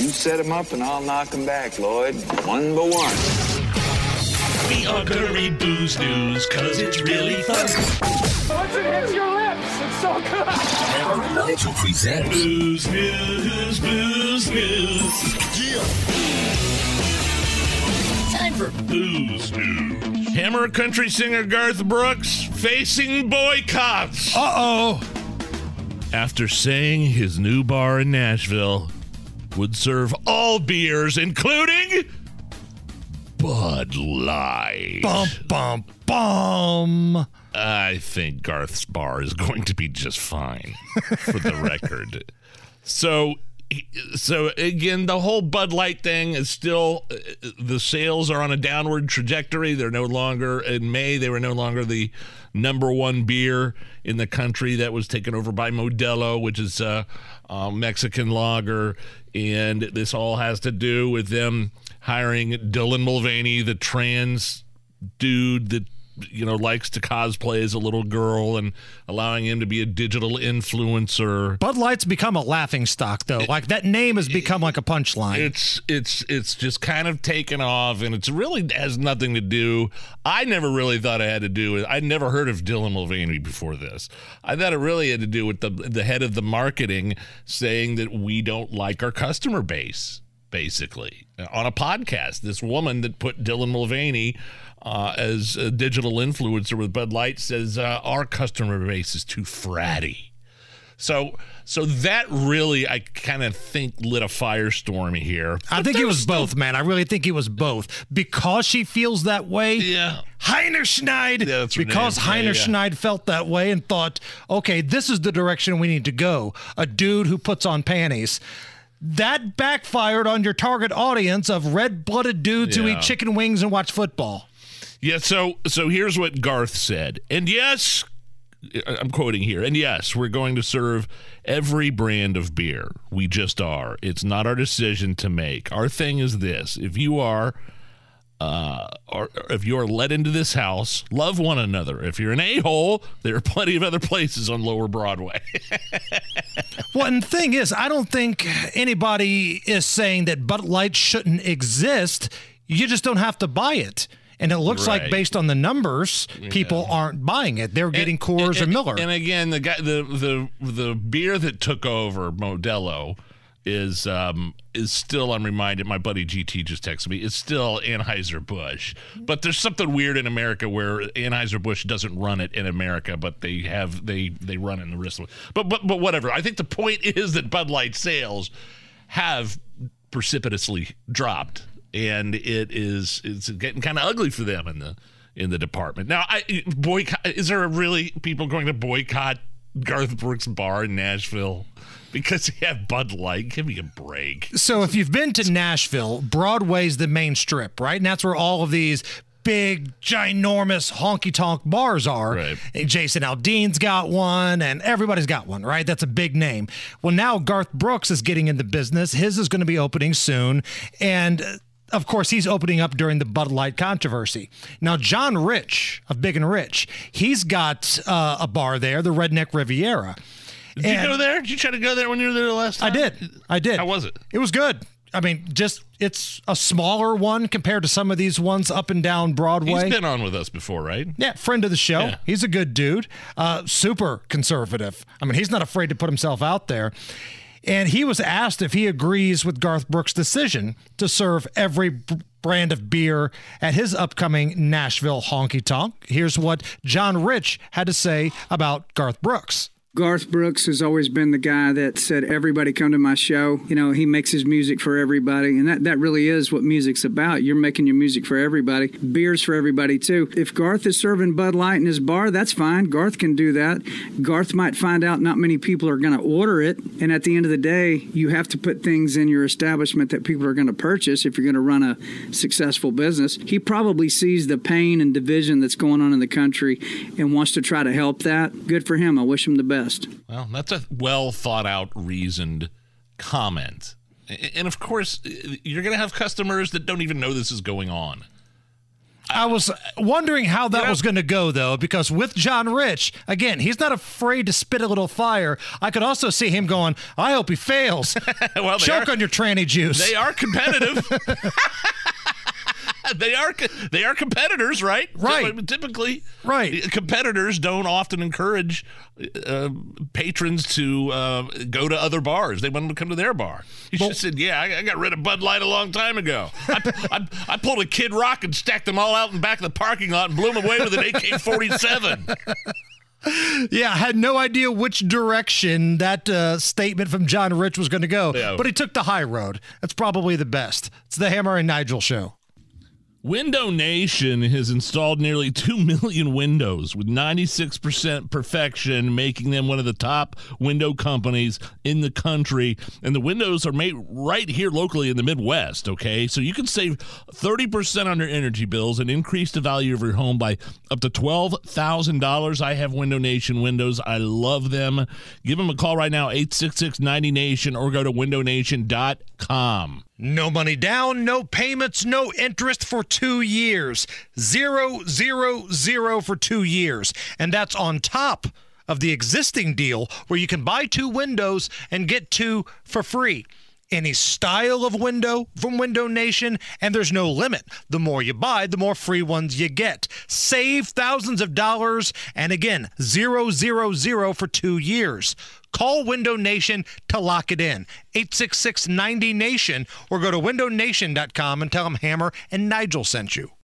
You set them up and I'll knock them back, Lloyd. One by one. We are gonna read booze news, cause it's really fun. Once it hits your lips, it's so good. Hammer and Nigel presents Booze news, booze news. Time for Booze news. Hammer country singer Garth Brooks facing boycotts Uh oh. after saying his new bar in Nashville would serve all beers, including Bud Light. Bum, bum, bum. I think Garth's bar is going to be just fine, for the record. So, so again, the whole Bud Light thing is still uh, the sales are on a downward trajectory. They're no longer in May. They were no longer the number one beer in the country. That was taken over by Modelo, which is a, a Mexican lager, and this all has to do with them hiring Dylan Mulvaney, the trans dude that you know likes to cosplay as a little girl and allowing him to be a digital influencer Bud Light's become a laughing stock, though. Like that name has become like a punchline. it's it's it's just kind of taken off and it's really has nothing to do i never really thought it had to do with i'd never heard of dylan mulvaney before this i thought it really had to do with the the head of the marketing saying that we don't like our customer base basically on a podcast this woman that put dylan mulvaney uh, as a digital influencer with bud light says uh, our customer base is too fratty so so that really I kind of think lit a firestorm here. I think it was both, man. I really think it was both. Because she feels that way. Yeah. Heinerscheid. Yeah, because. Yeah, Heiner yeah. Schneid felt that way and thought, okay, this is the direction we need to go. A dude who puts on panties. That backfired on your target audience of red blooded dudes who eat chicken wings and watch football. Yeah, so so here's what Garth said. And yes, I'm quoting here. And yes, we're going to serve every brand of beer. We just are. It's not our decision to make. Our thing is this. If you are uh, or or if you are let into this house, love one another. If you're an a-hole, there are plenty of other places on Lower Broadway. Well, and the thing is, I don't think anybody is saying that Bud Light shouldn't exist. You just don't have to buy it. And it looks like based on the numbers, people aren't buying it. They're getting Coors or and, Miller. And again, the guy, the the the beer that took over Modelo is um is still. I'm reminded. My buddy GT just texted me. It's still Anheuser Busch, but there's something weird in America where Anheuser Busch doesn't run it in America, but they have they they run in the rest of. But but but whatever. I think the point is that Bud Light sales have precipitously dropped and it is it's getting kind of ugly for them in the in the department now i boycott is there really people going to boycott garth brooks bar in nashville because they have bud light give me a break so if you've been to Nashville, Broadway's the main strip, right? And that's where all of these big, ginormous honky tonk bars are. Right. Jason Aldean's got one, and everybody's got one, right? That's a big name. Well, now Garth Brooks is getting into business. His is going to be opening soon. And of course, he's opening up during the Bud Light controversy. Now, John Rich of Big and Rich, he's got uh, a bar there, the Redneck Riviera. did you go there did you try to go there when you were there the last time? I did. I did. How was it? It was good. I mean, just it's a smaller one compared to some of these ones up and down Broadway. he's been on with us before right yeah, friend of the show. Yeah. He's a good dude. Uh, super conservative. I mean, he's not afraid to put himself out there. And he was asked if he agrees with Garth Brooks' decision to serve every b- brand of beer at his upcoming Nashville honky tonk. Here's what John Rich had to say about Garth Brooks. Garth Brooks has always been the guy that said, Everybody come to my show. You know, he makes his music for everybody. And that, that really is what music's about. You're making your music for everybody. Beers for everybody, too. If Garth is serving Bud Light in his bar, that's fine. Garth can do that. Garth might find out not many people are going to order it. And at the end of the day, you have to put things in your establishment that people are going to purchase if you're going to run a successful business. He probably sees the pain and division that's going on in the country and wants to try to help that. Good for him. I wish him the best. Well, that's a well thought out, reasoned comment. And of course, uh, you're going to have customers that don't even know this is going on. I was wondering how that was going to go, though, because with John Rich, again, he's not afraid to spit a little fire. I could also see him going, I hope he fails. well, Choke are, on your tranny juice. they are competitive. they are they are competitors, right? Right. Typically, Right. Competitors don't often encourage uh, patrons to uh, go to other bars. They want them to come to their bar. You should have said, "Yeah, I, I got rid of Bud Light a long time ago. I, I, I pulled a Kid Rock and stacked them all out in the back of the parking lot and blew them away with an AK-47." Yeah, I had no idea which direction that uh, statement from John Rich was going to go, Yeah. but he took the high road. That's probably the best. It's the Hammer and Nigel show. Window Nation has installed nearly 2 million windows with 96% perfection, making them one of the top window companies in the country. And the windows are made right here locally in the Midwest, okay? So you can save 30% on your energy bills and increase the value of your home by up to $12,000. I have Window Nation windows. I love them. Give them a call right now, 866 90Nation, or go to windownation.com. No money down, no payments, no interest for two years. Zero, zero, zero for two years. And that's on top of the existing deal where you can buy two windows and get two for free. Any style of window from Window Nation, and there's no limit. The more you buy, the more free ones you get. Save thousands of dollars, and again, zero, zero, zero for two years. Call Window Nation to lock it in. 866 90 Nation or go to windownation.com and tell them Hammer and Nigel sent you.